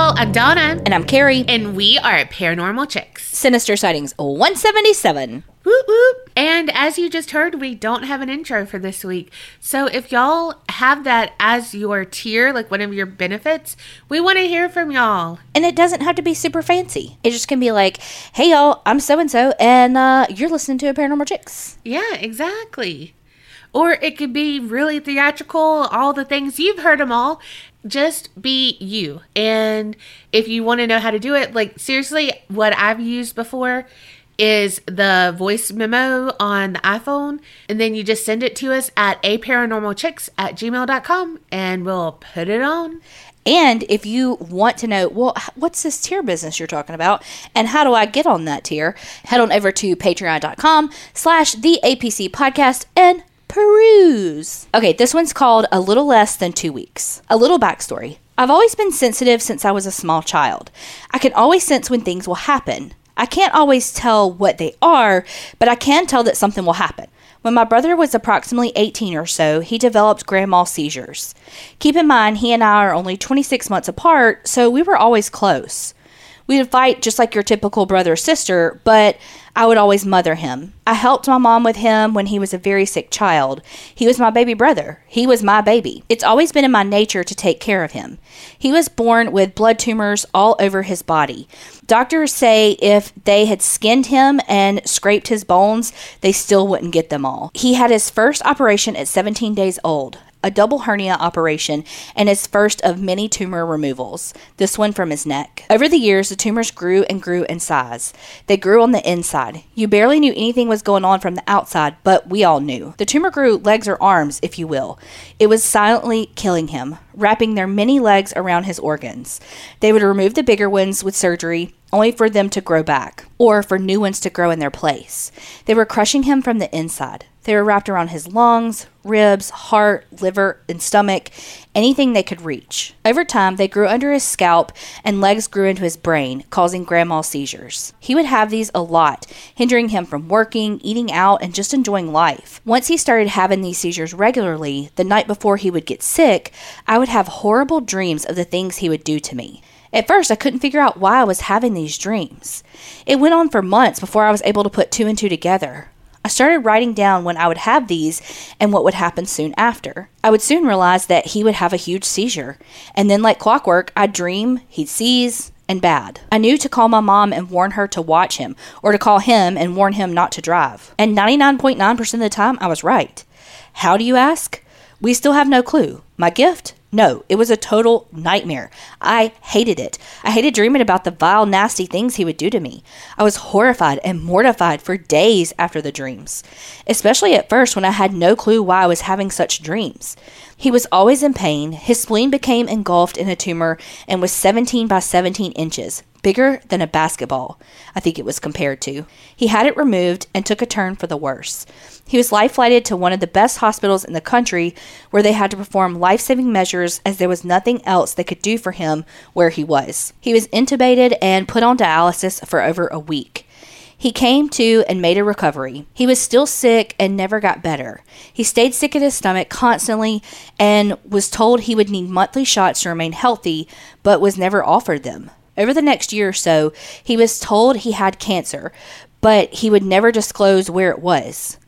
Y'all, I'm Donna. And I'm Carrie. And we are Paranormal Chicks. Sinister Sightings 177. Whoop whoop. And as you just heard, we don't have an intro for this week. So if y'all have that as your tier, like one of your benefits, we want to hear from y'all. And it doesn't have to be super fancy. It just can be like, hey y'all, I'm so and so, and uh, you're listening to Paranormal Chicks. Yeah, exactly. Or it could be really theatrical, all the things you've heard them all. Just be you. And if you want to know how to do it, like seriously, what I've used before is the voice memo on the iPhone, and then you just send it to us at a paranormalchicks at gmail.com and we'll put it on. And if you want to know, well, what's this tier business you're talking about, and how do I get on that tier? Head on over to patreon.com slash the APC podcast and peruse. Okay, this one's called A Little Less Than Two Weeks. A little backstory. I've always been sensitive since I was a small child. I can always sense when things will happen. I can't always tell what they are, but I can tell that something will happen. When my brother was approximately 18 or so, he developed grand mal seizures. Keep in mind, he and I are only 26 months apart, so we were always close. We would fight just like your typical brother or sister, but I would always mother him. I helped my mom with him when he was a very sick child. He was my baby brother. He was my baby. It's always been in my nature to take care of him. He was born with blood tumors all over his body. Doctors say if they had skinned him and scraped his bones, they still wouldn't get them all. He had his first operation at 17 days old a double hernia operation and his first of many tumor removals, this one from his neck. Over the years, the tumors grew and grew in size. They grew on the inside. You barely knew anything was going on from the outside, but we all knew. The tumor grew legs or arms, if you will. It was silently killing him, wrapping their many legs around his organs. They would remove the bigger ones with surgery, only for them to grow back, or for new ones to grow in their place. They were crushing him from the inside. They were wrapped around his lungs, ribs, heart, liver, and stomach, anything they could reach. Over time, they grew under his scalp and legs grew into his brain, causing grand mal seizures. He would have these a lot, hindering him from working, eating out, and just enjoying life. Once he started having these seizures regularly, the night before he would get sick, I would have horrible dreams of the things he would do to me. At first, I couldn't figure out why I was having these dreams. It went on for months before I was able to put two and two together. I started writing down when I would have these and what would happen soon after. I would soon realize that he would have a huge seizure, and then, like clockwork, I'd dream, he'd seize, and bad. I knew to call my mom and warn her to watch him, or to call him and warn him not to drive. And 99.9% of the time, I was right. How do you ask? We still have no clue. My gift? No, it was a total nightmare. I hated it. I hated dreaming about the vile, nasty things he would do to me. I was horrified and mortified for days after the dreams, especially at first when I had no clue why I was having such dreams. He was always in pain. His spleen became engulfed in a tumor and was 17 by 17 inches, bigger than a basketball, I think it was compared to. He had it removed and took a turn for the worse. He was life flighted to one of the best hospitals in the country where they had to perform life saving measures as there was nothing else they could do for him where he was. He was intubated and put on dialysis for over a week. He came to and made a recovery. He was still sick and never got better. He stayed sick in his stomach constantly and was told he would need monthly shots to remain healthy, but was never offered them. Over the next year or so, he was told he had cancer, but he would never disclose where it was.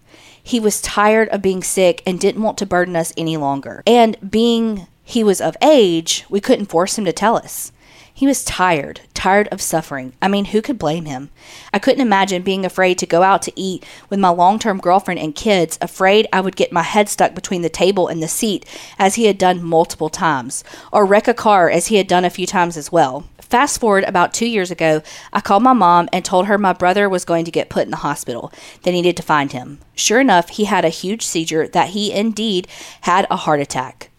He was tired of being sick and didn't want to burden us any longer. And being he was of age, we couldn't force him to tell us. He was tired, tired of suffering. I mean, who could blame him? I couldn't imagine being afraid to go out to eat with my long term girlfriend and kids, afraid I would get my head stuck between the table and the seat, as he had done multiple times, or wreck a car, as he had done a few times as well. Fast forward about two years ago, I called my mom and told her my brother was going to get put in the hospital. They needed to find him. Sure enough, he had a huge seizure that he indeed had a heart attack.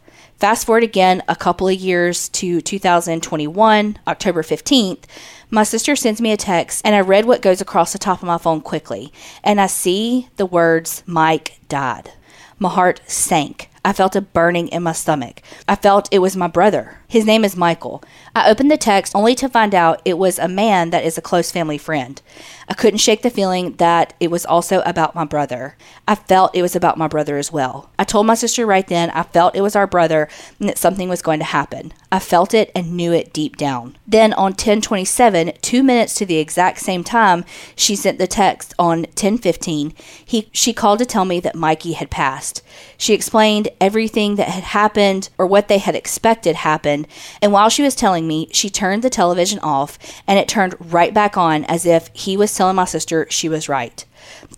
Fast forward again a couple of years to 2021, October 15th. My sister sends me a text, and I read what goes across the top of my phone quickly, and I see the words, Mike died. My heart sank. I felt a burning in my stomach. I felt it was my brother. His name is Michael. I opened the text only to find out it was a man that is a close family friend. I couldn't shake the feeling that it was also about my brother. I felt it was about my brother as well. I told my sister right then I felt it was our brother and that something was going to happen. I felt it and knew it deep down. Then on 1027, 2 minutes to the exact same time, she sent the text on 1015. He she called to tell me that Mikey had passed. She explained everything that had happened or what they had expected happened, and while she was telling me, she turned the television off and it turned right back on as if he was telling my sister she was right.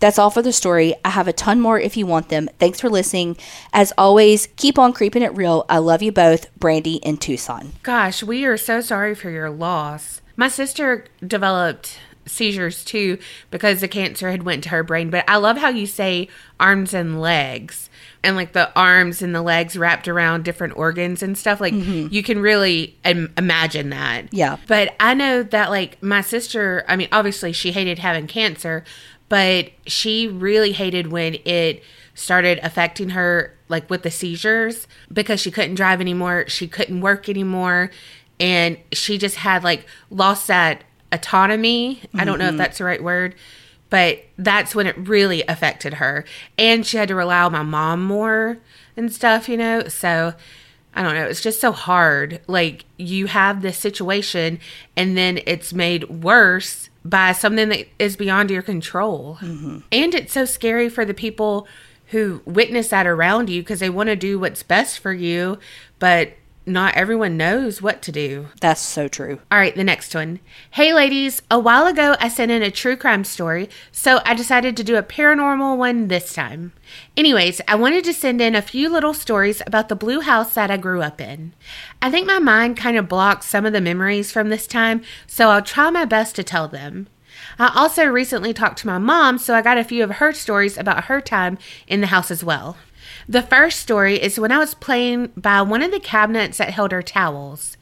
That's all for the story. I have a ton more if you want them. Thanks for listening. As always, keep on creeping it real. I love you both, Brandy and Tucson. Gosh, we are so sorry for your loss. My sister developed seizures too because the cancer had went to her brain, but I love how you say arms and legs and like the arms and the legs wrapped around different organs and stuff. Like mm-hmm. you can really Im- imagine that. Yeah. But I know that like my sister, I mean, obviously she hated having cancer, but she really hated when it started affecting her like with the seizures because she couldn't drive anymore, she couldn't work anymore, and she just had like lost that autonomy. I don't know if mm-hmm. that's the right word, but that's when it really affected her. And she had to rely on my mom more and stuff, you know? So I don't know. It's just so hard. Like you have this situation and then it's made worse by something that is beyond your control. Mm-hmm. And it's so scary for the people who witness that around you because they want to do what's best for you, but not everyone knows what to do. That's so true. All right, the next one. Hey, ladies, a while ago I sent in a true crime story, so I decided to do a paranormal one this time. Anyways, I wanted to send in a few little stories about the blue house that I grew up in. I think my mind kind of blocks some of the memories from this time, so I'll try my best to tell them. I also recently talked to my mom, so I got a few of her stories about her time in the house as well. The first story is when I was playing by one of the cabinets that held our towels.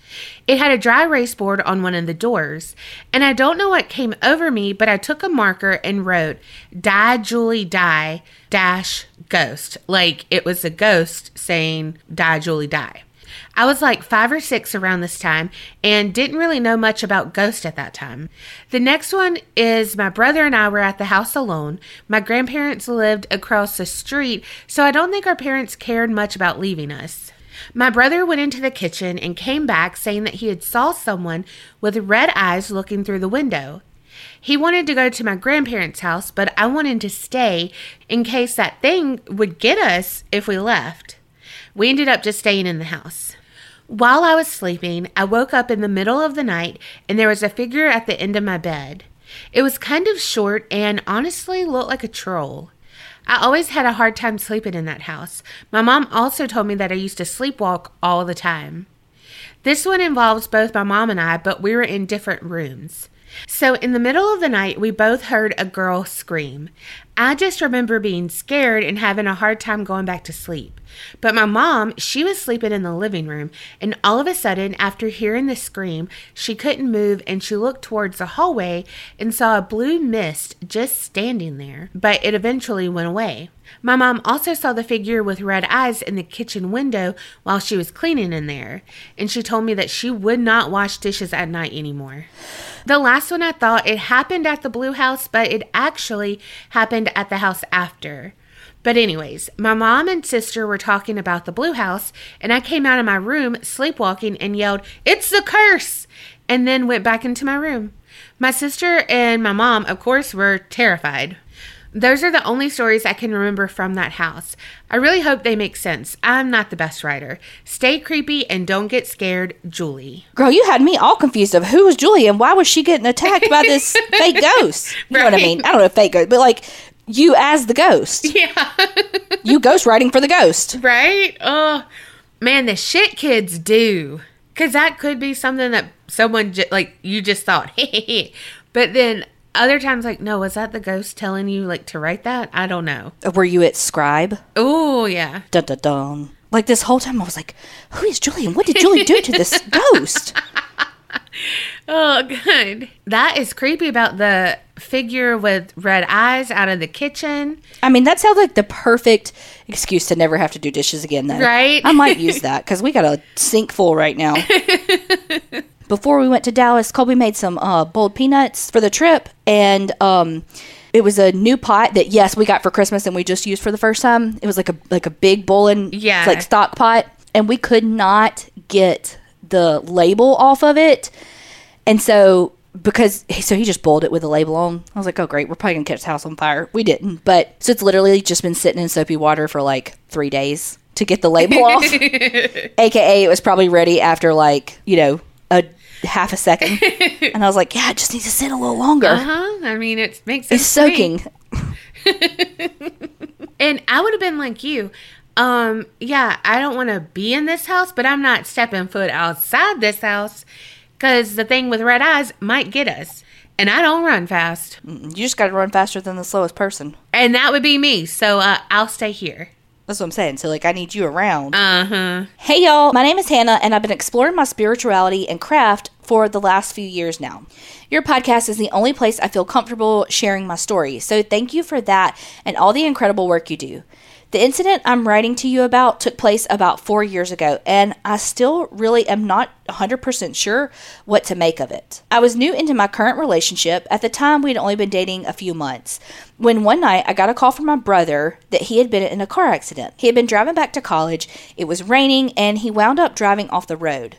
It had a dry erase board on one of the doors, and I don't know what came over me, but I took a marker and wrote Die Julie Die dash ghost. Like it was a ghost saying Die Julie Die. I was like five or six around this time and didn't really know much about ghosts at that time. The next one is my brother and I were at the house alone. My grandparents lived across the street, so I don't think our parents cared much about leaving us. My brother went into the kitchen and came back saying that he had saw someone with red eyes looking through the window. He wanted to go to my grandparents' house, but I wanted to stay in case that thing would get us if we left. We ended up just staying in the house. While I was sleeping, I woke up in the middle of the night and there was a figure at the end of my bed. It was kind of short and honestly looked like a troll. I always had a hard time sleeping in that house. My mom also told me that I used to sleepwalk all the time. This one involves both my mom and I, but we were in different rooms. So, in the middle of the night, we both heard a girl scream. I just remember being scared and having a hard time going back to sleep. But my mom, she was sleeping in the living room, and all of a sudden, after hearing the scream, she couldn't move and she looked towards the hallway and saw a blue mist just standing there, but it eventually went away. My mom also saw the figure with red eyes in the kitchen window while she was cleaning in there, and she told me that she would not wash dishes at night anymore. The last one I thought it happened at the blue house, but it actually happened at the house after. But, anyways, my mom and sister were talking about the blue house, and I came out of my room sleepwalking and yelled, It's the curse! And then went back into my room. My sister and my mom, of course, were terrified. Those are the only stories I can remember from that house. I really hope they make sense. I'm not the best writer. Stay creepy and don't get scared, Julie. Girl, you had me all confused of who was Julie and why was she getting attacked by this fake ghost? You know what I mean? I don't know if fake ghost, but like you as the ghost. Yeah. You ghost writing for the ghost. right? Oh, man, the shit kids do. Because that could be something that someone, j- like, you just thought, hey, But then other times, like, no, was that the ghost telling you, like, to write that? I don't know. Uh, were you at Scribe? Oh, yeah. Dun dun dun. Like this whole time I was like, who is Julie and what did Julie do to this ghost? Oh, good. That is creepy about the figure with red eyes out of the kitchen. I mean, that sounds like the perfect excuse to never have to do dishes again, then Right? I might use that because we got a sink full right now. Before we went to Dallas, Colby made some uh, boiled peanuts for the trip, and um, it was a new pot that yes we got for Christmas and we just used for the first time. It was like a like a big bowling Yeah. like stock pot, and we could not get the label off of it, and so because so he just boiled it with the label on. I was like, oh great, we're probably gonna catch the house on fire. We didn't, but so it's literally just been sitting in soapy water for like three days to get the label off. AKA, it was probably ready after like you know a half a second, and I was like, yeah, it just needs to sit a little longer. Uh huh. I mean, it makes sense. It's soaking. And I would have been like you. Um, yeah, I don't want to be in this house, but I'm not stepping foot outside this house because the thing with red eyes might get us. And I don't run fast. You just got to run faster than the slowest person. And that would be me. So uh, I'll stay here. That's what I'm saying. So like, I need you around. Uh huh. Hey y'all, my name is Hannah and I've been exploring my spirituality and craft for the last few years now. Your podcast is the only place I feel comfortable sharing my story, so thank you for that and all the incredible work you do. The incident I'm writing to you about took place about four years ago, and I still really am not 100% sure what to make of it. I was new into my current relationship. At the time, we'd only been dating a few months. When one night I got a call from my brother that he had been in a car accident. He had been driving back to college, it was raining, and he wound up driving off the road.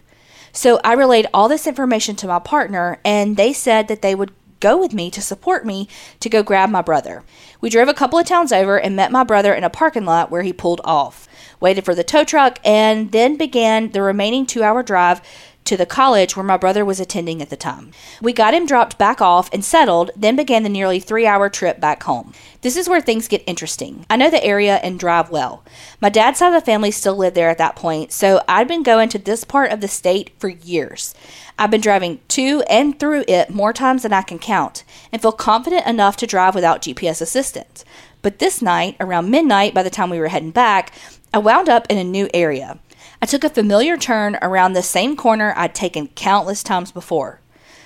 So I relayed all this information to my partner, and they said that they would go with me to support me to go grab my brother. We drove a couple of towns over and met my brother in a parking lot where he pulled off, waited for the tow truck, and then began the remaining two hour drive to the college where my brother was attending at the time. We got him dropped back off and settled, then began the nearly three hour trip back home. This is where things get interesting. I know the area and drive well. My dad's side of the family still lived there at that point, so I'd been going to this part of the state for years. I've been driving to and through it more times than I can count and feel confident enough to drive without GPS assistance. But this night, around midnight, by the time we were heading back, I wound up in a new area. I took a familiar turn around the same corner I'd taken countless times before.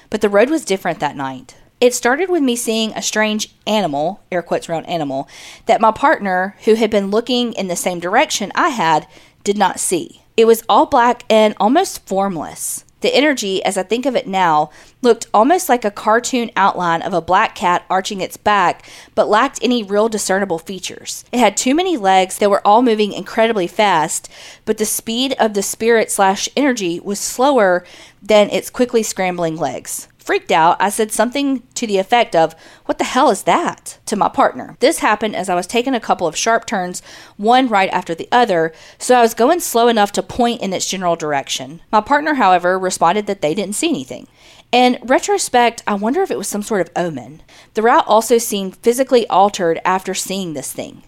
But the road was different that night. It started with me seeing a strange animal, air quotes around animal, that my partner, who had been looking in the same direction I had, did not see. It was all black and almost formless. The energy, as I think of it now, looked almost like a cartoon outline of a black cat arching its back, but lacked any real discernible features. It had too many legs that were all moving incredibly fast, but the speed of the spirit slash energy was slower than its quickly scrambling legs. Freaked out, I said something to the effect of, What the hell is that? to my partner. This happened as I was taking a couple of sharp turns, one right after the other, so I was going slow enough to point in its general direction. My partner, however, responded that they didn't see anything. In retrospect, I wonder if it was some sort of omen. The route also seemed physically altered after seeing this thing.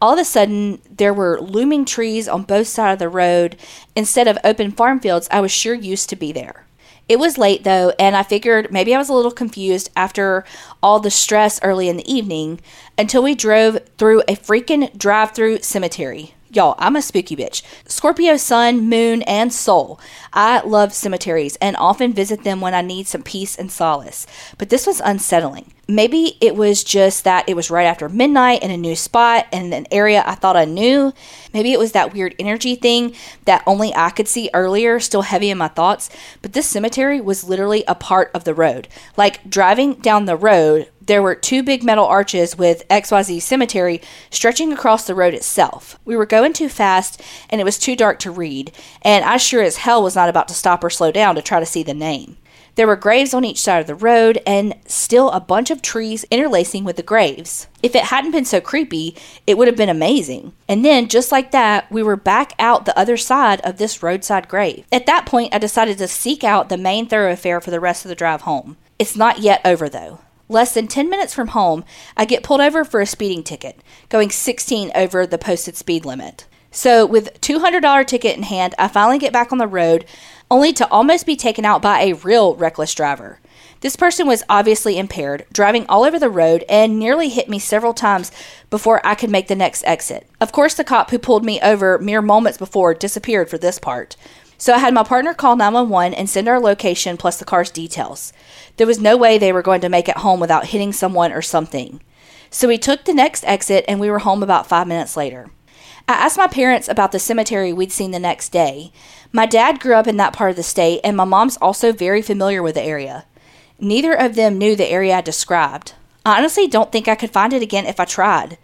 All of a sudden, there were looming trees on both sides of the road instead of open farm fields I was sure used to be there. It was late though, and I figured maybe I was a little confused after all the stress early in the evening until we drove through a freaking drive through cemetery. Y'all, I'm a spooky bitch. Scorpio sun, moon, and soul. I love cemeteries and often visit them when I need some peace and solace. But this was unsettling. Maybe it was just that it was right after midnight in a new spot in an area I thought I knew. Maybe it was that weird energy thing that only I could see earlier, still heavy in my thoughts. But this cemetery was literally a part of the road. Like driving down the road, there were two big metal arches with XYZ Cemetery stretching across the road itself. We were going too fast and it was too dark to read, and I sure as hell was not about to stop or slow down to try to see the name. There were graves on each side of the road and still a bunch of trees interlacing with the graves. If it hadn't been so creepy, it would have been amazing. And then, just like that, we were back out the other side of this roadside grave. At that point, I decided to seek out the main thoroughfare for the rest of the drive home. It's not yet over though. Less than 10 minutes from home, I get pulled over for a speeding ticket, going 16 over the posted speed limit. So, with $200 ticket in hand, I finally get back on the road, only to almost be taken out by a real reckless driver. This person was obviously impaired, driving all over the road, and nearly hit me several times before I could make the next exit. Of course, the cop who pulled me over mere moments before disappeared for this part. So I had my partner call 911 and send our location plus the car's details. There was no way they were going to make it home without hitting someone or something. So we took the next exit and we were home about five minutes later. I asked my parents about the cemetery we'd seen the next day. My dad grew up in that part of the state, and my mom's also very familiar with the area. Neither of them knew the area I described. I honestly don't think I could find it again if I tried.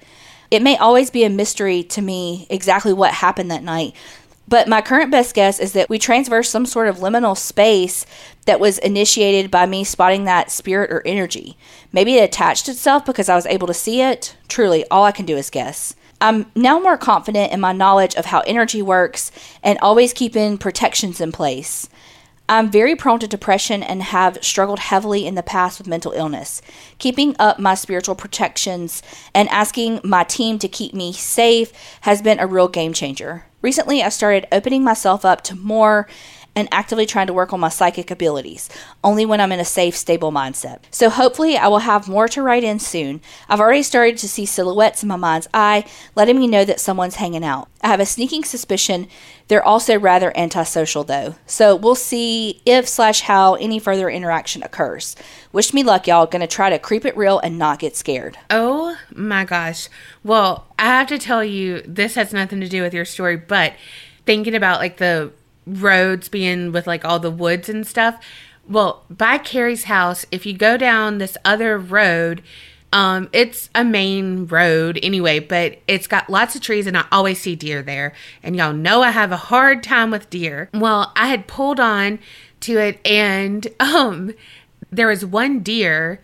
It may always be a mystery to me exactly what happened that night, but my current best guess is that we transversed some sort of liminal space that was initiated by me spotting that spirit or energy. Maybe it attached itself because I was able to see it. Truly, all I can do is guess. I'm now more confident in my knowledge of how energy works and always keeping protections in place. I'm very prone to depression and have struggled heavily in the past with mental illness. Keeping up my spiritual protections and asking my team to keep me safe has been a real game changer. Recently, I started opening myself up to more and actively trying to work on my psychic abilities, only when I'm in a safe, stable mindset. So hopefully, I will have more to write in soon. I've already started to see silhouettes in my mind's eye, letting me know that someone's hanging out. I have a sneaking suspicion they're also rather antisocial, though. So we'll see if slash how any further interaction occurs. Wish me luck, y'all. Gonna try to creep it real and not get scared. Oh my gosh. Well, I have to tell you, this has nothing to do with your story, but thinking about like the roads being with like all the woods and stuff. Well, by Carrie's house, if you go down this other road, um, it's a main road anyway, but it's got lots of trees and I always see deer there. And y'all know I have a hard time with deer. Well, I had pulled on to it and um there was one deer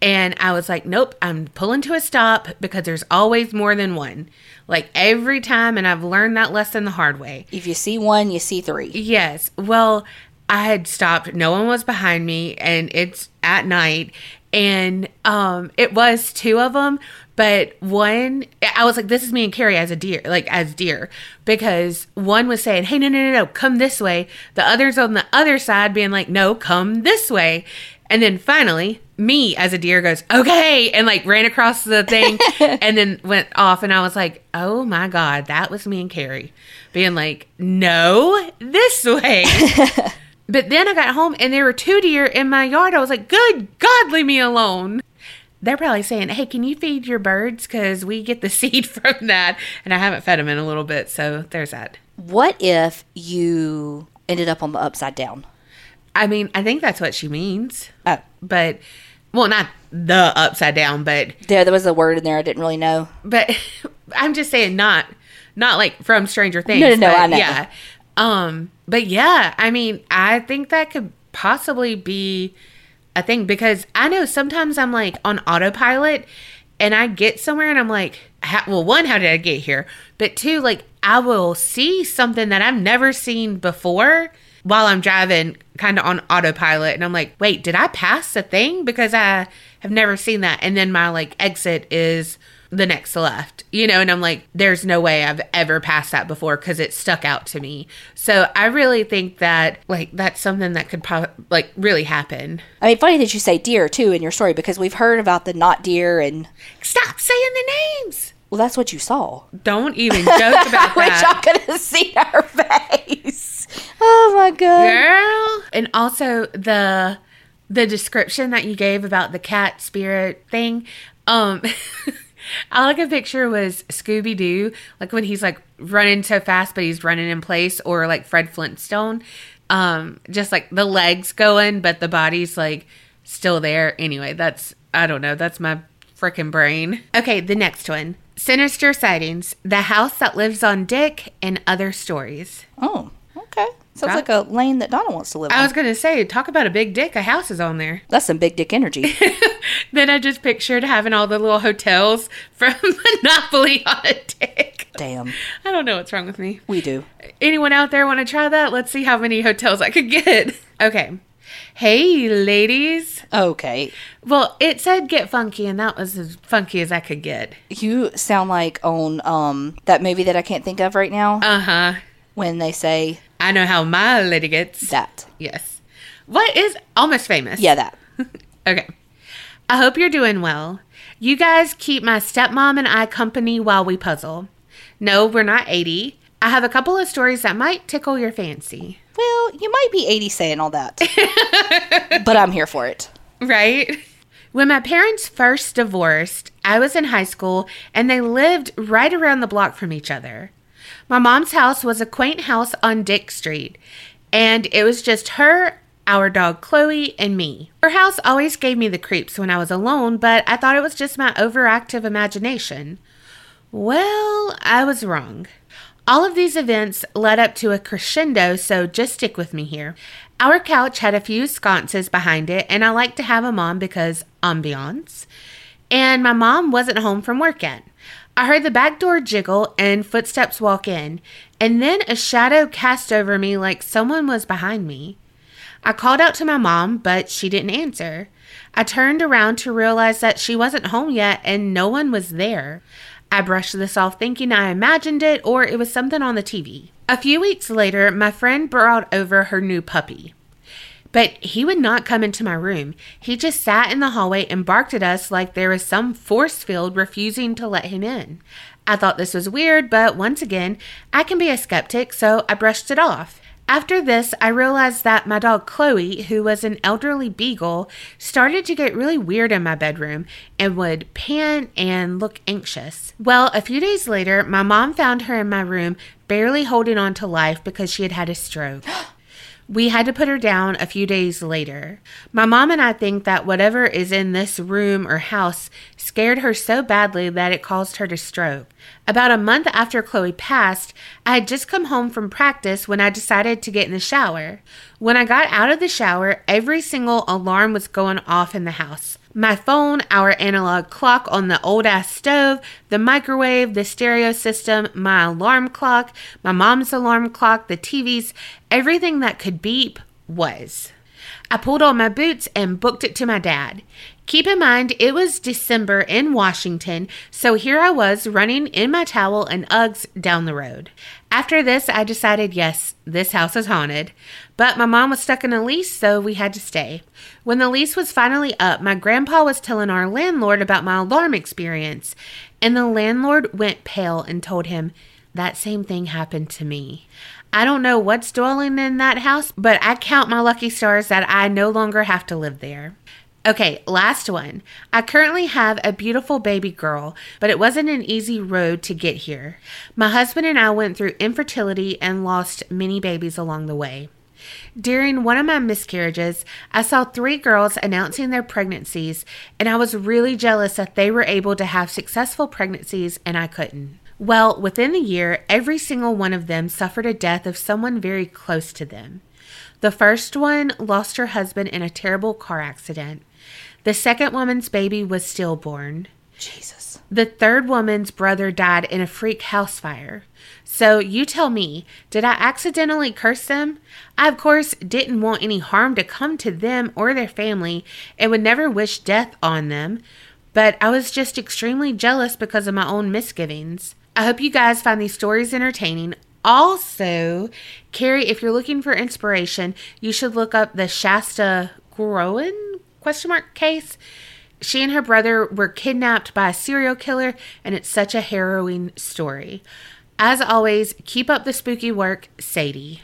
and I was like, nope, I'm pulling to a stop because there's always more than one. Like every time, and I've learned that lesson the hard way. If you see one, you see three. Yes. Well, I had stopped. No one was behind me, and it's at night. And um, it was two of them, but one, I was like, this is me and Carrie as a deer, like as deer, because one was saying, hey, no, no, no, no, come this way. The other's on the other side being like, no, come this way. And then finally, me as a deer goes, okay, and like ran across the thing and then went off. And I was like, oh my God, that was me and Carrie being like, no, this way. but then I got home and there were two deer in my yard. I was like, good God, leave me alone. They're probably saying, hey, can you feed your birds? Because we get the seed from that. And I haven't fed them in a little bit. So there's that. What if you ended up on the upside down? I mean, I think that's what she means. Oh, But, well, not the upside down, but there, there was a word in there I didn't really know. but I'm just saying not not like from Stranger Things. No, no, no, I know. Yeah. Um, but yeah, I mean, I think that could possibly be a thing because I know sometimes I'm like on autopilot and I get somewhere and I'm like, how, well, one, how did I get here? But two, like I will see something that I've never seen before while I'm driving kind of on autopilot and I'm like, wait, did I pass the thing? Because I have never seen that. And then my like exit is the next left, you know, and I'm like, there's no way I've ever passed that before because it stuck out to me. So I really think that like that's something that could po- like really happen. I mean, funny that you say deer too in your story because we've heard about the not deer and Stop saying the names. well, that's what you saw. Don't even joke about I wish that. y'all could have seen her face. Oh my god. girl. And also the the description that you gave about the cat spirit thing um I like a picture was scooby-doo like when he's like running so fast but he's running in place or like fred flintstone um just like the legs going but the body's like still there. Anyway that's i don't know that's my freaking brain. Okay the next one. Sinister sightings the house that lives on dick and other stories. Oh, Sounds like a lane that Donna wants to live I on. was going to say, talk about a big dick. A house is on there. That's some big dick energy. Then I just pictured having all the little hotels from Monopoly on a dick. Damn. I don't know what's wrong with me. We do. Anyone out there want to try that? Let's see how many hotels I could get. Okay. Hey, ladies. Okay. Well, it said get funky, and that was as funky as I could get. You sound like on um that movie that I can't think of right now Uh huh. when they say I know how my lady gets. that. Yes. What is almost famous? Yeah, that. Okay. I hope you're doing well. You guys keep my stepmom and I company while we puzzle. No, we're not 80. I have a couple of stories that might tickle your fancy. Well, you might be 80 saying all that. but I'm here for it. Right? When my parents first divorced, I was in high school and they lived right around the block from each other. My mom's house was a quaint house on Dick Street, and it was just her, our dog Chloe, and me. Her house always gave me the creeps when I was alone, but I thought it was just my overactive imagination. Well, I was wrong. All of these events led up to a crescendo, so just stick with me here. Our couch had a few sconces behind it, and I like to have them on because ambiance. And my mom wasn't home from work yet. I heard the back door jiggle and footsteps walk in, and then a shadow cast over me like someone was behind me. I called out to my mom, but she didn't answer. I turned around to realize that she wasn't home yet and no one was there. I brushed this off thinking I imagined it or it was something on the TV. A few weeks later, my friend brought over her new puppy. But he would not come into my room. He just sat in the hallway and barked at us like there was some force field refusing to let him in. I thought this was weird, but once again, I can be a skeptic, so I brushed it off. After this, I realized that my dog Chloe, who was an elderly beagle, started to get really weird in my bedroom and would pant and look anxious. Well, a few days later, my mom found her in my room, barely holding on to life because she had had a stroke. We had to put her down a few days later. My mom and I think that whatever is in this room or house scared her so badly that it caused her to stroke. About a month after Chloe passed, I had just come home from practice when I decided to get in the shower. When I got out of the shower, every single alarm was going off in the house. My phone, our analog clock on the old ass stove, the microwave, the stereo system, my alarm clock, my mom's alarm clock, the TVs, everything that could beep was. I pulled on my boots and booked it to my dad. Keep in mind, it was December in Washington, so here I was running in my towel and Uggs down the road. After this, I decided yes, this house is haunted. But my mom was stuck in a lease, so we had to stay. When the lease was finally up, my grandpa was telling our landlord about my alarm experience, and the landlord went pale and told him, That same thing happened to me. I don't know what's dwelling in that house, but I count my lucky stars that I no longer have to live there. Okay, last one. I currently have a beautiful baby girl, but it wasn't an easy road to get here. My husband and I went through infertility and lost many babies along the way. During one of my miscarriages, I saw three girls announcing their pregnancies, and I was really jealous that they were able to have successful pregnancies and I couldn't. Well, within the year, every single one of them suffered a death of someone very close to them. The first one lost her husband in a terrible car accident. The second woman's baby was stillborn. Jesus. The third woman's brother died in a freak house fire. So you tell me, did I accidentally curse them? I, of course, didn't want any harm to come to them or their family and would never wish death on them, but I was just extremely jealous because of my own misgivings. I hope you guys find these stories entertaining. Also, Carrie, if you're looking for inspiration, you should look up the Shasta Groene question mark case. She and her brother were kidnapped by a serial killer, and it's such a harrowing story. As always, keep up the spooky work, Sadie.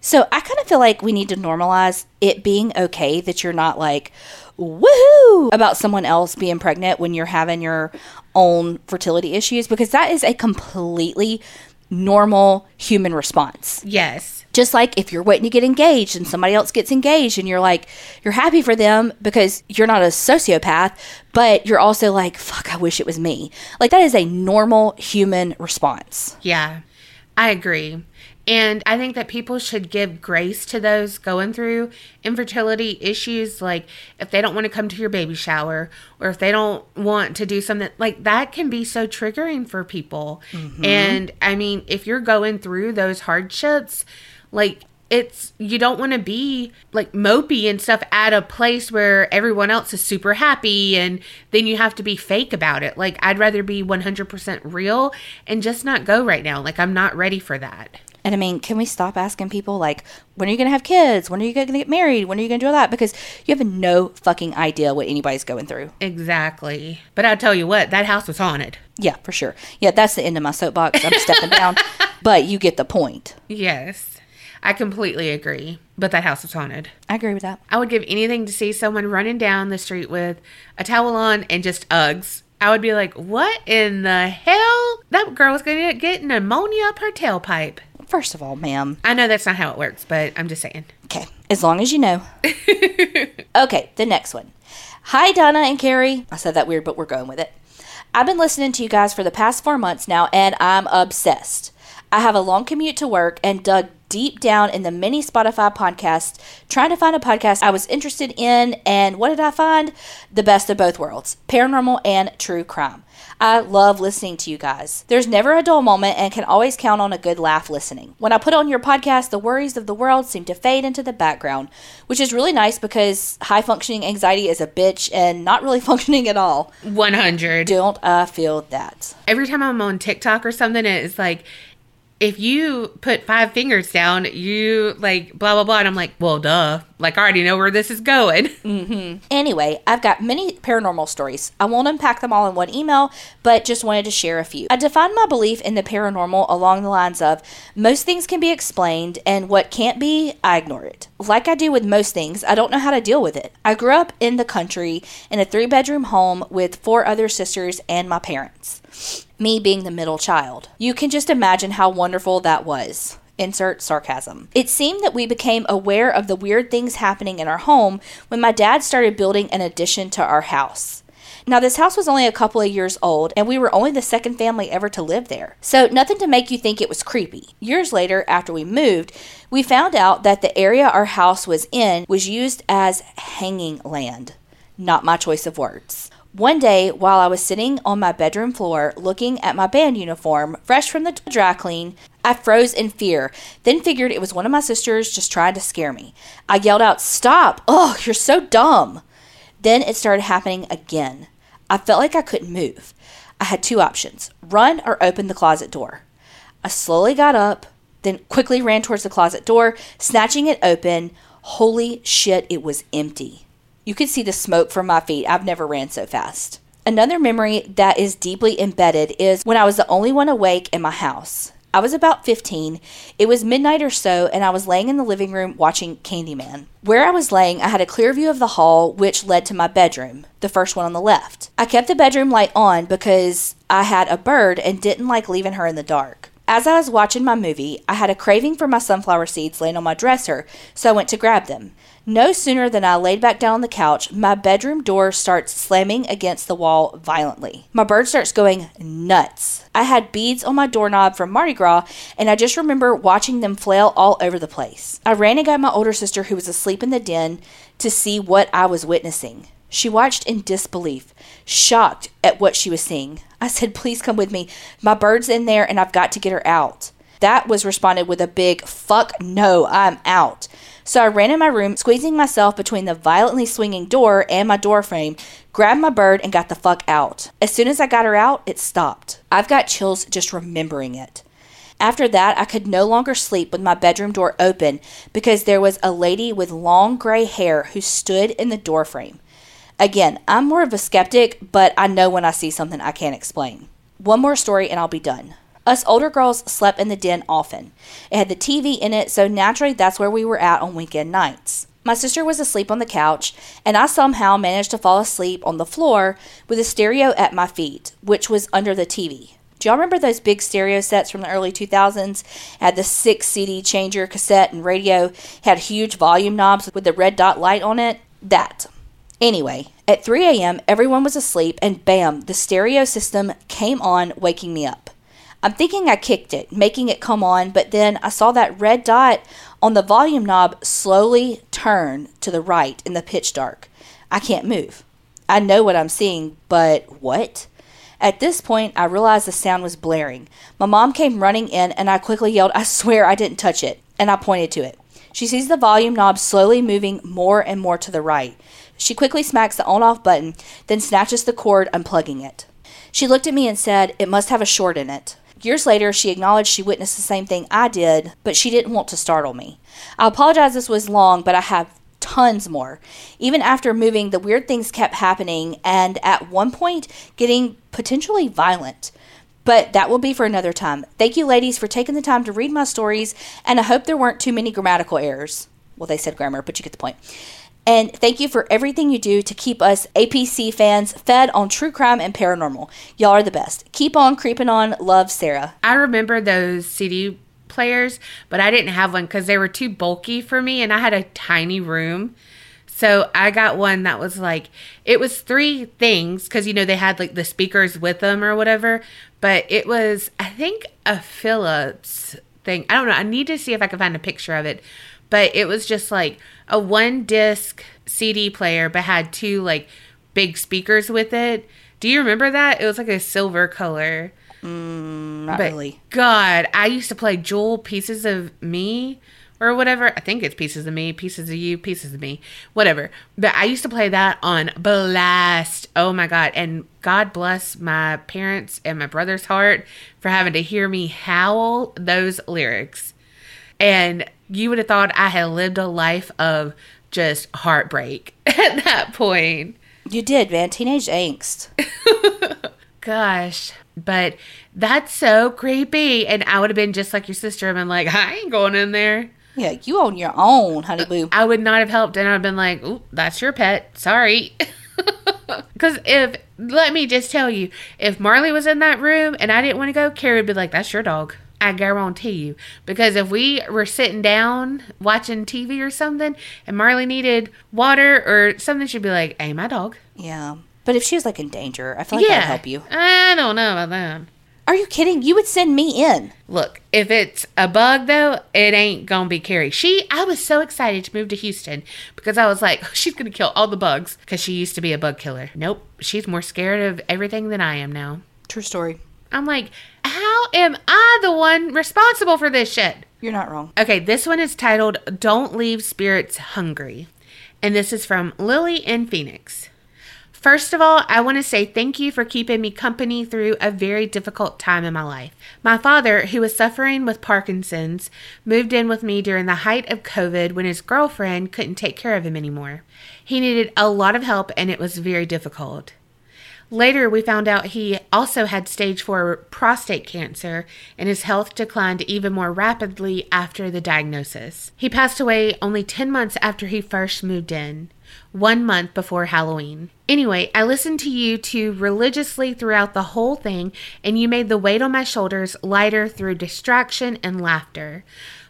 So I kind of feel like we need to normalize it being okay that you're not like, woohoo, about someone else being pregnant when you're having your own fertility issues because that is a completely normal human response. Yes. Just like if you're waiting to get engaged and somebody else gets engaged and you're like, you're happy for them because you're not a sociopath, but you're also like, fuck, I wish it was me. Like that is a normal human response. Yeah, I agree. And I think that people should give grace to those going through infertility issues. Like, if they don't want to come to your baby shower or if they don't want to do something like that, can be so triggering for people. Mm-hmm. And I mean, if you're going through those hardships, like, it's you don't want to be like mopey and stuff at a place where everyone else is super happy and then you have to be fake about it. Like I'd rather be 100% real and just not go right now. Like I'm not ready for that. And I mean, can we stop asking people like, when are you going to have kids? When are you going to get married? When are you going to do all that? Because you have no fucking idea what anybody's going through. Exactly. But I'll tell you what, that house was haunted. Yeah, for sure. Yeah, that's the end of my soapbox. I'm stepping down, but you get the point. Yes. I completely agree. But that house was haunted. I agree with that. I would give anything to see someone running down the street with a towel on and just Uggs. I would be like, what in the hell? That girl's going to get pneumonia up her tailpipe. First of all, ma'am. I know that's not how it works, but I'm just saying. Okay, as long as you know. okay, the next one. Hi, Donna and Carrie. I said that weird, but we're going with it. I've been listening to you guys for the past four months now, and I'm obsessed. I have a long commute to work and dug deep down in the many Spotify podcasts trying to find a podcast I was interested in. And what did I find? The best of both worlds paranormal and true crime. I love listening to you guys. There's never a dull moment and can always count on a good laugh listening. When I put on your podcast, the worries of the world seem to fade into the background, which is really nice because high functioning anxiety is a bitch and not really functioning at all. 100. Don't I feel that? Every time I'm on TikTok or something, it's like, if you put five fingers down, you like blah, blah, blah. And I'm like, well, duh. Like, I already know where this is going. Mm-hmm. Anyway, I've got many paranormal stories. I won't unpack them all in one email, but just wanted to share a few. I define my belief in the paranormal along the lines of most things can be explained, and what can't be, I ignore it. Like I do with most things, I don't know how to deal with it. I grew up in the country in a three bedroom home with four other sisters and my parents. Me being the middle child. You can just imagine how wonderful that was. Insert sarcasm. It seemed that we became aware of the weird things happening in our home when my dad started building an addition to our house. Now, this house was only a couple of years old, and we were only the second family ever to live there. So, nothing to make you think it was creepy. Years later, after we moved, we found out that the area our house was in was used as hanging land. Not my choice of words. One day, while I was sitting on my bedroom floor looking at my band uniform, fresh from the dry clean, I froze in fear, then figured it was one of my sisters just trying to scare me. I yelled out, Stop! Oh, you're so dumb! Then it started happening again. I felt like I couldn't move. I had two options run or open the closet door. I slowly got up, then quickly ran towards the closet door, snatching it open. Holy shit, it was empty. You could see the smoke from my feet. I've never ran so fast. Another memory that is deeply embedded is when I was the only one awake in my house. I was about 15. It was midnight or so, and I was laying in the living room watching Candyman. Where I was laying, I had a clear view of the hall, which led to my bedroom, the first one on the left. I kept the bedroom light on because I had a bird and didn't like leaving her in the dark. As I was watching my movie, I had a craving for my sunflower seeds laying on my dresser, so I went to grab them. No sooner than I laid back down on the couch, my bedroom door starts slamming against the wall violently. My bird starts going nuts. I had beads on my doorknob from Mardi Gras, and I just remember watching them flail all over the place. I ran and got my older sister, who was asleep in the den, to see what I was witnessing. She watched in disbelief, shocked at what she was seeing. I said, Please come with me. My bird's in there, and I've got to get her out. That was responded with a big, Fuck no, I'm out. So I ran in my room, squeezing myself between the violently swinging door and my door frame, grabbed my bird, and got the fuck out. As soon as I got her out, it stopped. I've got chills just remembering it. After that, I could no longer sleep with my bedroom door open because there was a lady with long gray hair who stood in the doorframe. Again, I'm more of a skeptic, but I know when I see something I can't explain. One more story and I'll be done. Us older girls slept in the den often. It had the TV in it, so naturally that's where we were at on weekend nights. My sister was asleep on the couch, and I somehow managed to fall asleep on the floor with a stereo at my feet, which was under the TV. Do y'all remember those big stereo sets from the early 2000s? Had the six CD changer cassette and radio, had huge volume knobs with the red dot light on it? That. Anyway, at 3 a.m., everyone was asleep, and bam, the stereo system came on, waking me up. I'm thinking I kicked it, making it come on, but then I saw that red dot on the volume knob slowly turn to the right in the pitch dark. I can't move. I know what I'm seeing, but what? At this point, I realized the sound was blaring. My mom came running in, and I quickly yelled, I swear I didn't touch it, and I pointed to it. She sees the volume knob slowly moving more and more to the right. She quickly smacks the on off button, then snatches the cord, unplugging it. She looked at me and said, It must have a short in it. Years later, she acknowledged she witnessed the same thing I did, but she didn't want to startle me. I apologize this was long, but I have tons more. Even after moving, the weird things kept happening and at one point getting potentially violent. But that will be for another time. Thank you, ladies, for taking the time to read my stories, and I hope there weren't too many grammatical errors. Well, they said grammar, but you get the point. And thank you for everything you do to keep us APC fans fed on true crime and paranormal. Y'all are the best. Keep on creeping on. Love, Sarah. I remember those CD players, but I didn't have one because they were too bulky for me and I had a tiny room. So I got one that was like, it was three things because, you know, they had like the speakers with them or whatever, but it was, I think, a Philips thing. I don't know. I need to see if I can find a picture of it, but it was just like a one disc CD player, but had two like big speakers with it. Do you remember that? It was like a silver color. Mm, not But really. God, I used to play Jewel Pieces of Me or whatever. I think it's Pieces of Me, Pieces of You, Pieces of Me, whatever. But I used to play that on blast. Oh my God. And God bless my parents and my brother's heart for having to hear me howl those lyrics. And you would have thought I had lived a life of just heartbreak at that point. You did, man. Teenage angst. Gosh, but that's so creepy. And I would have been just like your sister and been like, I ain't going in there. Yeah, you on your own, honey boo. I would not have helped. And I'd have been like, Ooh, that's your pet. Sorry. Because if, let me just tell you, if Marley was in that room and I didn't want to go, Carrie would be like, that's your dog. I guarantee you. Because if we were sitting down watching TV or something and Marley needed water or something, she'd be like, hey, my dog. Yeah. But if she was like in danger, I feel like yeah. I'd help you. I don't know about that. Are you kidding? You would send me in. Look, if it's a bug though, it ain't gonna be Carrie. She, I was so excited to move to Houston because I was like, she's gonna kill all the bugs because she used to be a bug killer. Nope, she's more scared of everything than I am now. True story. I'm like, how am I the one responsible for this shit? You're not wrong. Okay, this one is titled Don't Leave Spirits Hungry. And this is from Lily in Phoenix. First of all, I want to say thank you for keeping me company through a very difficult time in my life. My father, who was suffering with Parkinson's, moved in with me during the height of COVID when his girlfriend couldn't take care of him anymore. He needed a lot of help and it was very difficult. Later, we found out he also had stage 4 prostate cancer, and his health declined even more rapidly after the diagnosis. He passed away only 10 months after he first moved in, one month before Halloween. Anyway, I listened to you two religiously throughout the whole thing, and you made the weight on my shoulders lighter through distraction and laughter.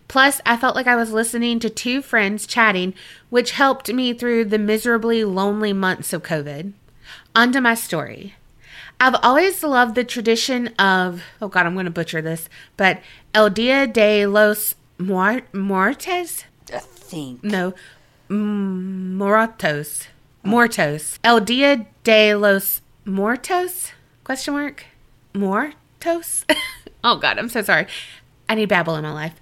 Plus, I felt like I was listening to two friends chatting, which helped me through the miserably lonely months of COVID. On to my story. I've always loved the tradition of, oh God, I'm going to butcher this, but El Dia de los Muer- Muertes? I think. No, mm, Muertos. Muertos. El Dia de los Muertos? Question mark? Muertos? oh God, I'm so sorry. I need Babbel in my life.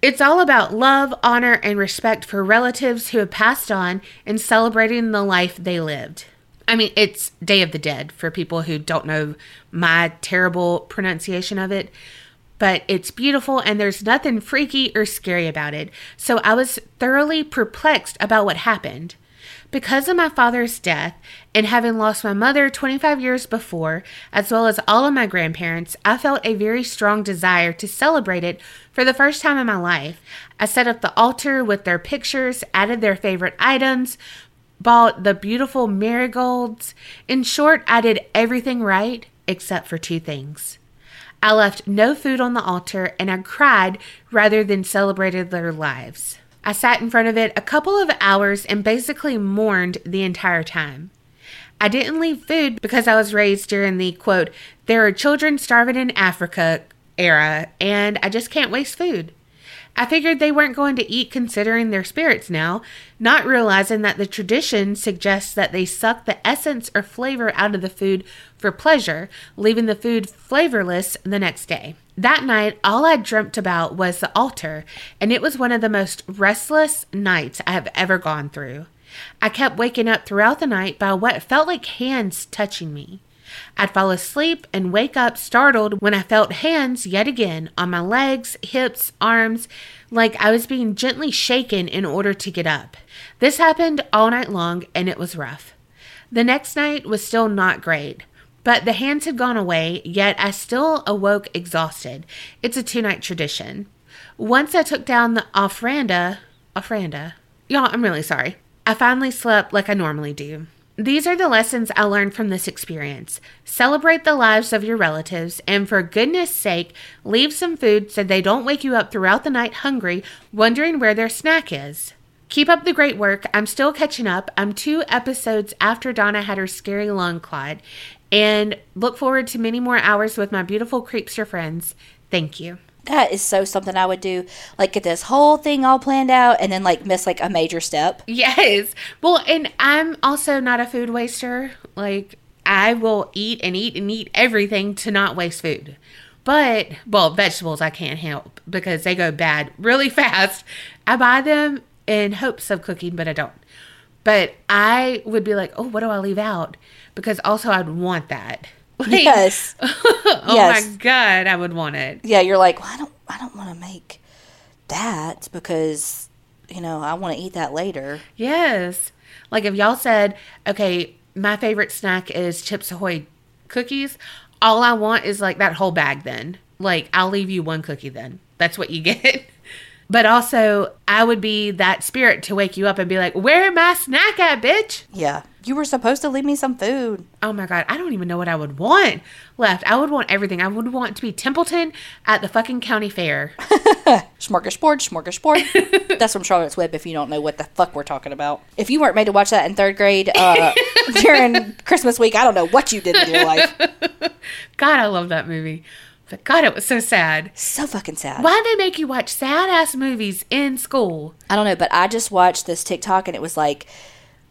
It's all about love, honor, and respect for relatives who have passed on and celebrating the life they lived. I mean, it's Day of the Dead for people who don't know my terrible pronunciation of it, but it's beautiful and there's nothing freaky or scary about it. So I was thoroughly perplexed about what happened. Because of my father's death and having lost my mother 25 years before, as well as all of my grandparents, I felt a very strong desire to celebrate it for the first time in my life. I set up the altar with their pictures, added their favorite items, bought the beautiful marigolds. In short, I did everything right except for two things. I left no food on the altar and I cried rather than celebrated their lives. I sat in front of it a couple of hours and basically mourned the entire time. I didn't leave food because I was raised during the quote, there are children starving in Africa era, and I just can't waste food. I figured they weren't going to eat considering their spirits now, not realizing that the tradition suggests that they suck the essence or flavor out of the food for pleasure, leaving the food flavorless the next day. That night, all I dreamt about was the altar, and it was one of the most restless nights I have ever gone through. I kept waking up throughout the night by what felt like hands touching me. I'd fall asleep and wake up startled when I felt hands yet again on my legs, hips, arms, like I was being gently shaken in order to get up. This happened all night long and it was rough. The next night was still not great, but the hands had gone away, yet I still awoke exhausted. It's a two night tradition. Once I took down the ofranda, ofranda, y'all, I'm really sorry. I finally slept like I normally do. These are the lessons I learned from this experience. Celebrate the lives of your relatives, and for goodness sake, leave some food so they don't wake you up throughout the night hungry, wondering where their snack is. Keep up the great work. I'm still catching up. I'm two episodes after Donna had her scary lung clot, and look forward to many more hours with my beautiful creepster friends. Thank you. That is so something I would do. Like get this whole thing all planned out and then like miss like a major step. Yes. Well, and I'm also not a food waster. Like, I will eat and eat and eat everything to not waste food. But, well, vegetables I can't help because they go bad really fast. I buy them in hopes of cooking, but I don't. But I would be like, oh, what do I leave out? Because also I'd want that. Like, Yes. oh Yes. my God, I would want it. Yeah, you're like, well, I don't I don't want to make that because you know, I want to eat that later. Yes. Like if y'all said, okay, my favorite snack is Chips Ahoy cookies, all I want is like that whole bag then. Like I'll leave you one cookie then. That's what you get. But also, I would be that spirit to wake you up and be like, where my snack at, bitch? Yeah. You were supposed to leave me some food. Oh my God, I don't even know what I would want left. I would want everything. I would want to be Templeton at the fucking county fair. Smorgasbord, smorgasbord. That's from Charlotte's Web if you don't know what the fuck we're talking about. If you weren't made to watch that in third grade uh, during Christmas week, I don't know what you did in your life. God, I love that movie. But God, it was so sad. So fucking sad. Why'd they make you watch sad ass movies in school? I don't know, but I just watched this TikTok and it was like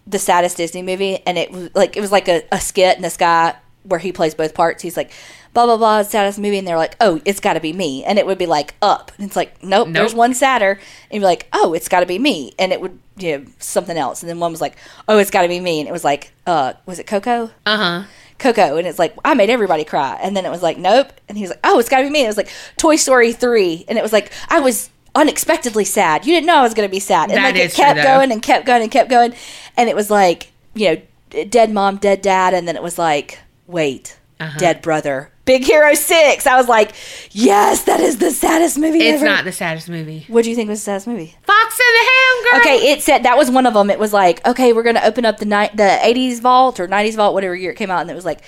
the saddest Disney movie, and it was like it was like a, a skit, and this guy where he plays both parts, he's like blah blah blah saddest movie, and they're like, oh, it's got to be me, and it would be like up, and it's like nope, Nope. there's one sadder, and you're like, oh, it's got to be me, and it would you know something else, and then one was like, oh, it's got to be me, and it was like, uh, was it Coco? Uh huh. Coco, and it's like I made everybody cry, and then it was like nope, and he was like, oh, it's got to be me. And it was like Toy Story three, and it was like I was unexpectedly sad. You didn't know I was going to be sad, and That like it true, kept though. going and kept going and kept going, and it was like you know, dead mom, dead dad, and then it was like wait, Uh-huh. dead brother, Big Hero Six. I was like, yes, that is the saddest movie It's ever. not the saddest movie. What do you think was the saddest movie? Fox and the Hound Girl. Okay, it said that was one of them. It was like, okay, we're gonna open up the night, the '80s vault or '90s vault, whatever year it came out, and it was like,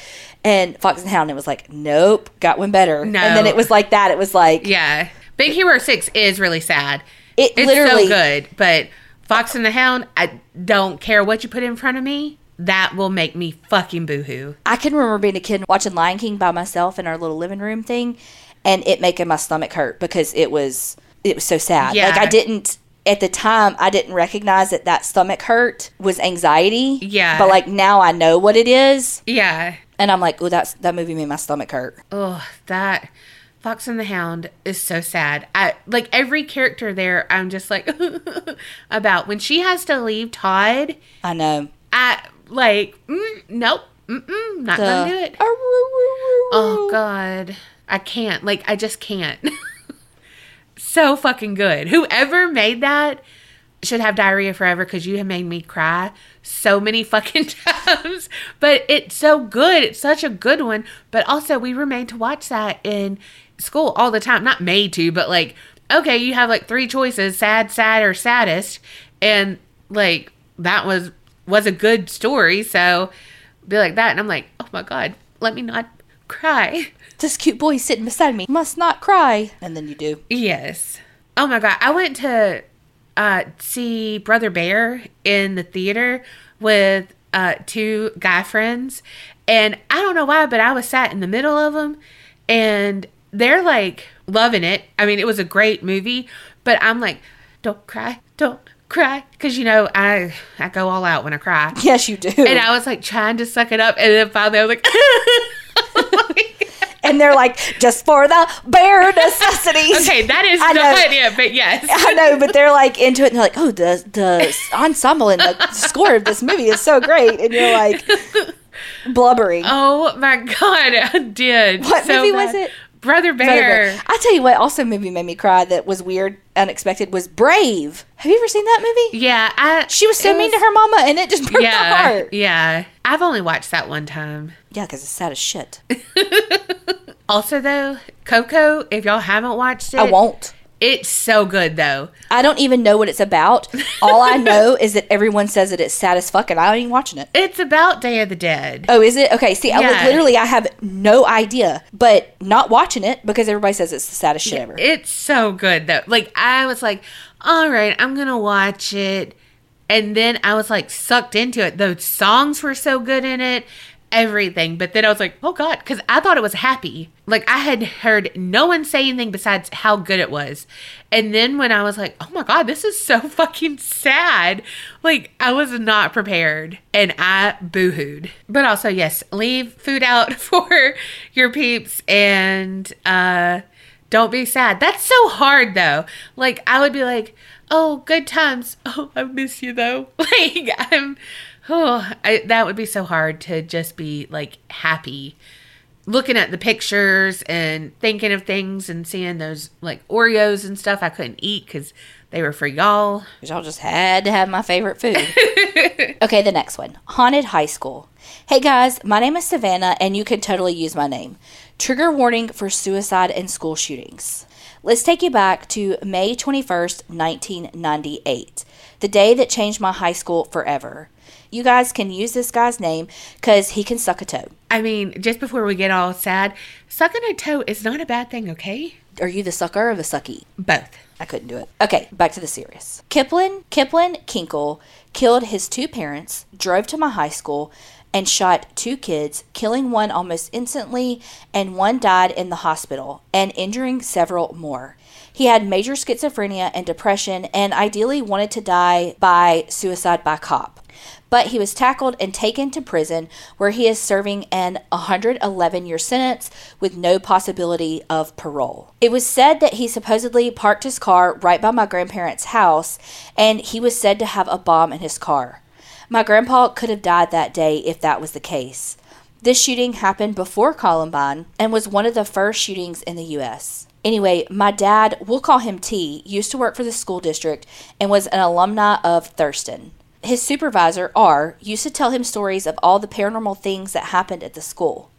and Fox and Hound. It was like, nope, got one better. No. and then it was like that. It was like, Yeah. Big Hero 6 is really sad. It it's literally- so good, but Fox and the Hound, I don't care what you put in front of me. That will make me fucking boohoo. I can remember being a kid watching Lion King by myself in our little living room thing, and it making my stomach hurt because it was it was so sad. Yeah. Like I didn't at the time I didn't recognize that that stomach hurt was anxiety. Yeah. but like now I know what it is, Yeah. and I'm like, oh, that's that movie made my stomach hurt. Oh, that Fox and the Hound is so sad. I like every character there. I'm just like about when she has to leave Todd. I know. I like mm, nope, mm-mm, not The- gonna do it. Oh God, I can't. Like I just can't. so fucking good. Whoever made that should have diarrhea forever because you have made me cry so many fucking times. But it's so good. It's such a good one. But also, we remain to watch that in school all the time. Not made to, but like, okay, you have like three choices: sad, sad, or saddest. And like that was was a good story. So be like that, and I'm like, oh my god, let me not cry. This cute boy sitting beside me must not cry, and then you do. Yes. Oh my god, I went to uh see Brother Bear in the theater with uh, two guy friends, and I don't know why, but I was sat in the middle of them, and they're like loving it. I mean, it was a great movie, but I'm like, don't cry, don't cry, because you know I I go all out when I cry. Yes, you do. And I was like trying to suck it up, and then finally I was like, and they're like, just for the bare necessities. okay, that is I know. it, but yes. I know, but they're like into it, and they're like, "Oh, the the ensemble and the score of this movie is so great," and you're like blubbering. Oh my god, I did. What so movie was it? Brother Bear. I tell you what, also movie made me cry that was weird, unexpected. Was Brave? Have you ever seen that movie? Yeah, I. She was so mean to her mama, and it just broke my Yeah, heart. yeah. I've only watched that one time. Yeah, because it's sad as shit. Also, though, Coco, if y'all haven't watched it, I won't. It's so good, though. I don't even know what it's about. All I know is that everyone says that it's sad as fuck, and I ain't watching it. It's about Day of the Dead. Oh, is it? Okay, see, I literally I have no idea, but not watching it because everybody says it's the saddest shit ever. It's so good, though. Like, I was like, all right, I'm going to watch it. And then I was like sucked into it. The songs were so good in it, everything. But then I was like, oh God, because I thought it was happy. Like, I had heard no one say anything besides how good it was. And then when I was like, oh my God, this is so fucking sad, like, I was not prepared and I boo hooed. But also, yes, leave food out for your peeps and, uh, don't be sad. That's so hard though. Like I would be like, "Oh, good times. Oh, I miss you though." Like I'm oh, I, that would be so hard to just be like happy looking at the pictures and thinking of things and seeing those like Oreos and stuff I couldn't eat cuz they were for y'all. Y'all just had to have my favorite food. okay, the next one Haunted High School. Hey guys, my name is Savannah, and you can totally use my name. Trigger warning for suicide and school shootings. Let's take you back to May 21st, 1998, the day that changed my high school forever. You guys can use this guy's name because he can suck a toe. I mean, just before we get all sad, sucking a toe is not a bad thing, okay? Are you the sucker or the sucky? Both. I couldn't do it. Okay, back to the serious. Kiplin, Kiplin Kinkel killed his two parents, drove to my high school, and shot two kids, killing one almost instantly, and one died in the hospital, and injuring several more. He had major schizophrenia and depression, and ideally wanted to die by suicide by cop. But he was tackled and taken to prison, where he is serving an 111 year sentence with no possibility of parole. It was said that he supposedly parked his car right by my grandparents' house, and he was said to have a bomb in his car. My grandpa could have died that day if that was the case. This shooting happened before Columbine and was one of the first shootings in the U.S. Anyway, my dad, we'll call him T, used to work for the school district and was an alumni of Thurston. His supervisor, R, used to tell him stories of all the paranormal things that happened at the school.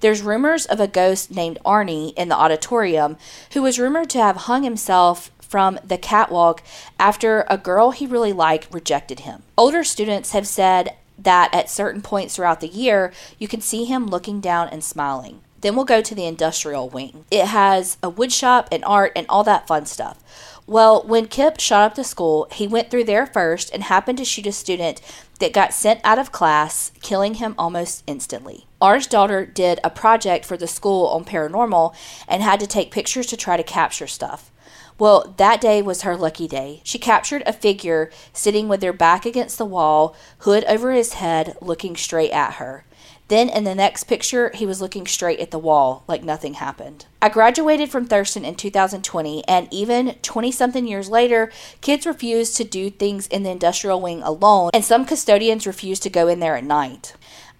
There's rumors of a ghost named Arnie in the auditorium who was rumored to have hung himself from the catwalk after a girl he really liked rejected him. Older students have said that at certain points throughout the year, you can see him looking down and smiling. Then we'll go to the industrial wing. It has a wood shop and art and all that fun stuff. Well, when Kip shot up the school, he went through there first and happened to shoot a student that got sent out of class, killing him almost instantly. R's daughter did a project for the school on paranormal and had to take pictures to try to capture stuff. Well, that day was her lucky day. She captured a figure sitting with their back against the wall, hood over his head, looking straight at her. Then in the next picture, he was looking straight at the wall like nothing happened. I graduated from Thurston in 2020, and even 20 something years later, kids refuse to do things in the industrial wing alone, and some custodians refuse to go in there at night.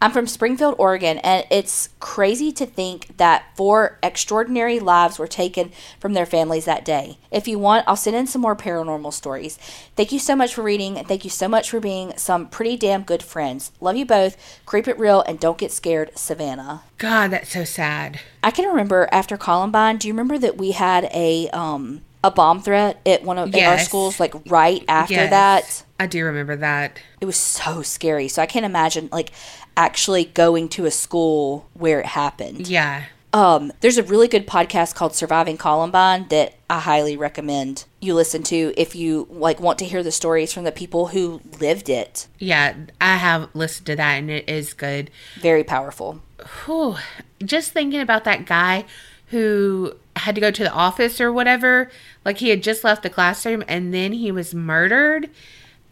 I'm from Springfield, Oregon, and it's crazy to think that four extraordinary lives were taken from their families that day. If you want, I'll send in some more paranormal stories. Thank you so much for reading, and thank you so much for being some pretty damn good friends. Love you both. Creep it real, and don't get scared, Savannah. God, that's so sad. I can remember after Columbine. Do you remember that we had a um a bomb threat at one of in our schools? Like right after Yes. that, I do remember that. it was so scary. So I can't imagine like actually going to a school where it happened. Yeah. Um, there's a really good podcast called Surviving Columbine that I highly recommend you listen to if you like want to hear the stories from the people who lived it. Yeah, I have listened to that and it is good. Very powerful. Whew. Just thinking about that guy who had to go to the office or whatever, like he had just left the classroom and then he was murdered.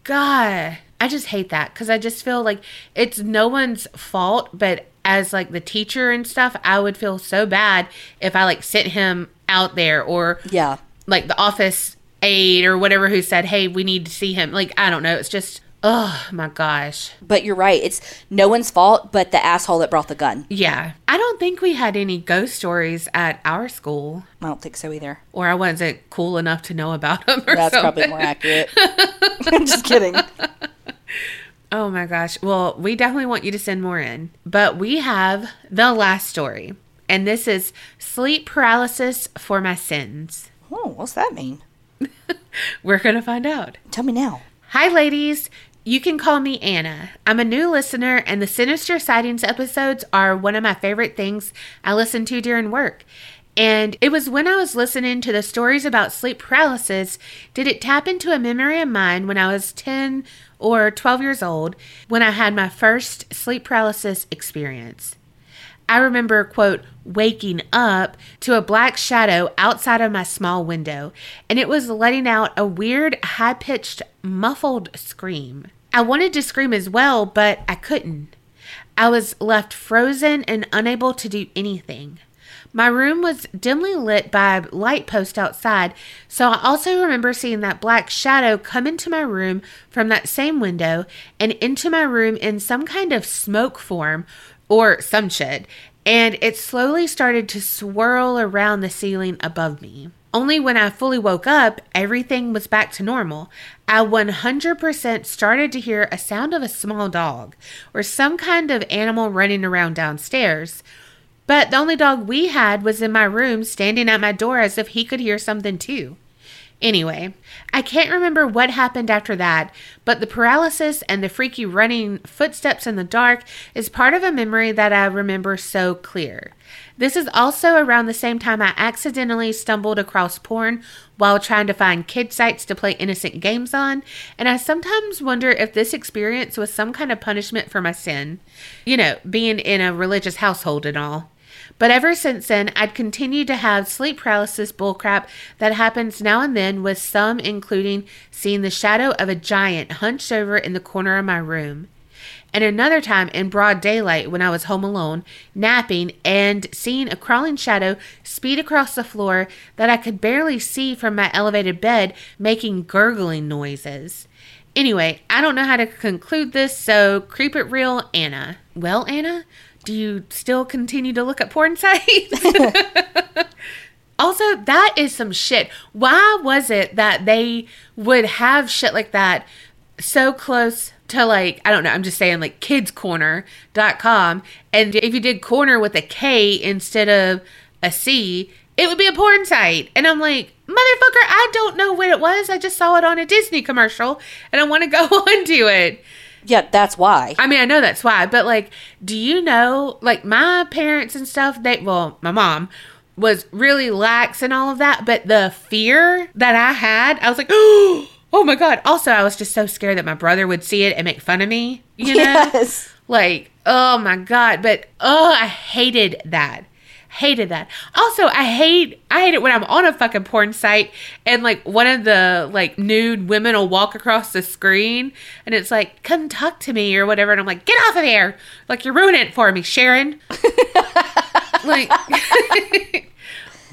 God, I just hate that because I just feel like it's no one's fault, but as like the teacher and stuff, I would feel so bad if I like sent him out there or Yeah. like the office aide or whatever who said, "Hey, we need to see him." Like I don't know, it's just oh my gosh. But you're right. It's no one's fault but the asshole that brought the gun. Yeah. I don't think we had any ghost stories at our school I don't think so either. or I wasn't cool enough to know about them or That's something. probably more accurate. I'm just kidding. Oh my gosh. Well, we definitely want you to send more in. But we have the last story. And this is sleep paralysis for my sins. Oh, what's that mean? We're going to find out. Tell me now. Hi, ladies. You can call me Anna. I'm a new listener, and the Sinister Sightings episodes are one of my favorite things I listen to during work. And it was when I was listening to the stories about sleep paralysis did it tap into a memory of mine when I was 10 or 12 years old when I had my first sleep paralysis experience. I remember, quote, waking up to a black shadow outside of my small window, and it was letting out a weird, high pitched, muffled scream. I wanted to scream as well, but I couldn't. I was left frozen and unable to do anything. My room was dimly lit by a light post outside, so I also remember seeing that black shadow come into my room from that same window and into my room in some kind of smoke form or some shit, and it slowly started to swirl around the ceiling above me. Only when I fully woke up, everything was back to normal. I 100% started to hear a sound of a small dog or some kind of animal running around downstairs. But the only dog we had was in my room, standing at my door as if he could hear something too. Anyway, I can't remember what happened after that, but the paralysis and the freaky running footsteps in the dark is part of a memory that I remember so clear. This is also around the same time I accidentally stumbled across porn while trying to find kid sites to play innocent games on, and I sometimes wonder if this experience was some kind of punishment for my sin. You know, being in a religious household and all. But ever since then, I'd continued to have sleep paralysis bullcrap that happens now and then, with some including seeing the shadow of a giant hunched over in the corner of my room. And another time in broad daylight when I was home alone, napping, and seeing a crawling shadow speed across the floor that I could barely see from my elevated bed, making gurgling noises. Anyway, I don't know how to conclude this, so creep it real, Anna. Well, Anna, do you still continue to look at porn sites? also, that is some shit. Why was it that they would have shit like that so close to like, I don't know, I'm just saying like kidscorner.com. And if you did corner with a K instead of a C, it would be a porn site. And I'm like, motherfucker, I don't know what it was. I just saw it on a Disney commercial and I want to go onto it. Yeah, that's why. I mean, I know that's why, but like, do you know, like, my parents and stuff, they, well, my mom was really lax and all of that, but the fear that I had, I was like, oh my God. Also, I was just so scared that my brother would see it and make fun of me, you know? Yes. Like, oh my God. But, oh, I hated that. Hated that. Also, I hate I hate it when I'm on a fucking porn site and like one of the like nude women will walk across the screen and it's like, come talk to me or whatever. And I'm like, get off of there. Like you're ruining it for me, Sharon. like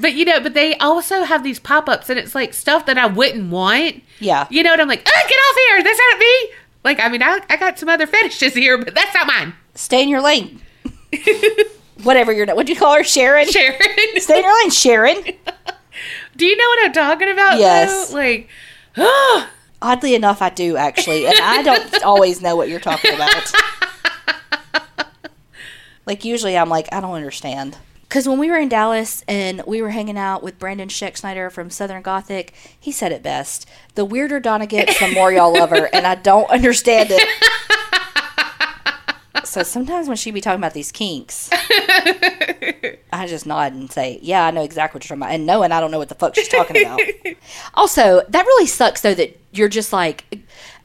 But you know, but they also have these pop-ups and it's like stuff that I wouldn't want. Yeah. You know what I'm like, ah, get off here. That's not me. Like, I mean, I, I got some other fetishes here, but that's not mine. Stay in your lane. Whatever your what do you call her, Sharon? Sharon. Stay in your lane, Sharon. Do you know what I'm talking about? Yes. though? Like, Oddly enough, I do actually, and I don't always know what you're talking about. like usually, I'm like, I don't understand. Because when we were in Dallas and we were hanging out with Brandon Scheck from Southern Gothic, he said it best: "The weirder Donna gets, the more y'all love her," and I don't understand it. So sometimes when she be talking about these kinks, I just nod and say, "Yeah, I know exactly what you're talking about," and knowing I don't know what the fuck she's talking about. also, that really sucks though that you're just like,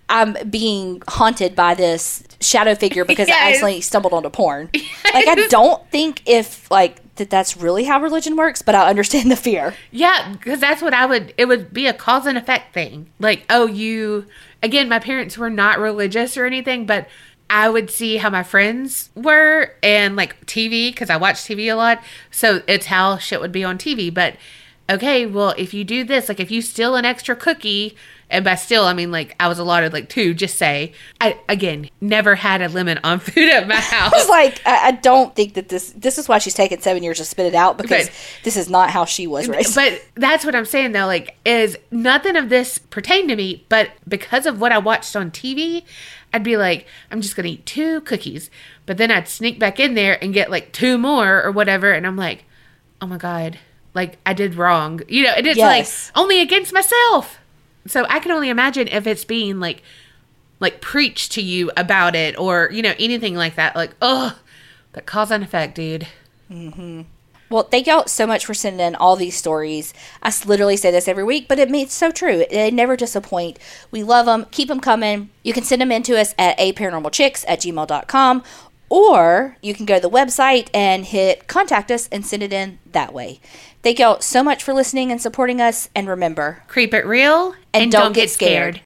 I'm being haunted by this shadow figure because I accidentally stumbled onto porn. Like, I don't think if like that that's really how religion works, but I understand the fear. Yeah, because that's what I would. It would be a cause and effect thing. Like, oh, you. Again, my parents were not religious or anything, but I would see how my friends were and like TV because I watch TV a lot. So it's how shit would be on TV. But okay, well, if you do this, like if you steal an extra cookie, and by steal, I mean like I was allotted like two, just say. I, again, never had a limit on food at my house. I was like, I, I don't think that this. This is why she's taken seven years to spit it out because But- this is not how she was raised. But that's what I'm saying though, like, is nothing of this pertained to me, but because of what I watched on TV, I'd be like, I'm just gonna eat two cookies. But then I'd sneak back in there and get like two more or whatever, and I'm like, oh my god, like I did wrong. You know, and it's Yes. like only against myself. So I can only imagine if it's being like like preached to you about it or, you know, anything like that. Like, oh, that cause and effect, dude. Mm-hmm. Well, thank y'all so much for sending in all these stories. I literally say this every week, but it it's so true. They never disappoint. We love them. Keep them coming. You can send them in to us at aparanormalchicks at gmail.com or you can go to the website and hit contact us and send it in that way. Thank y'all so much for listening and supporting us. And remember, Creep it real And don't get scared.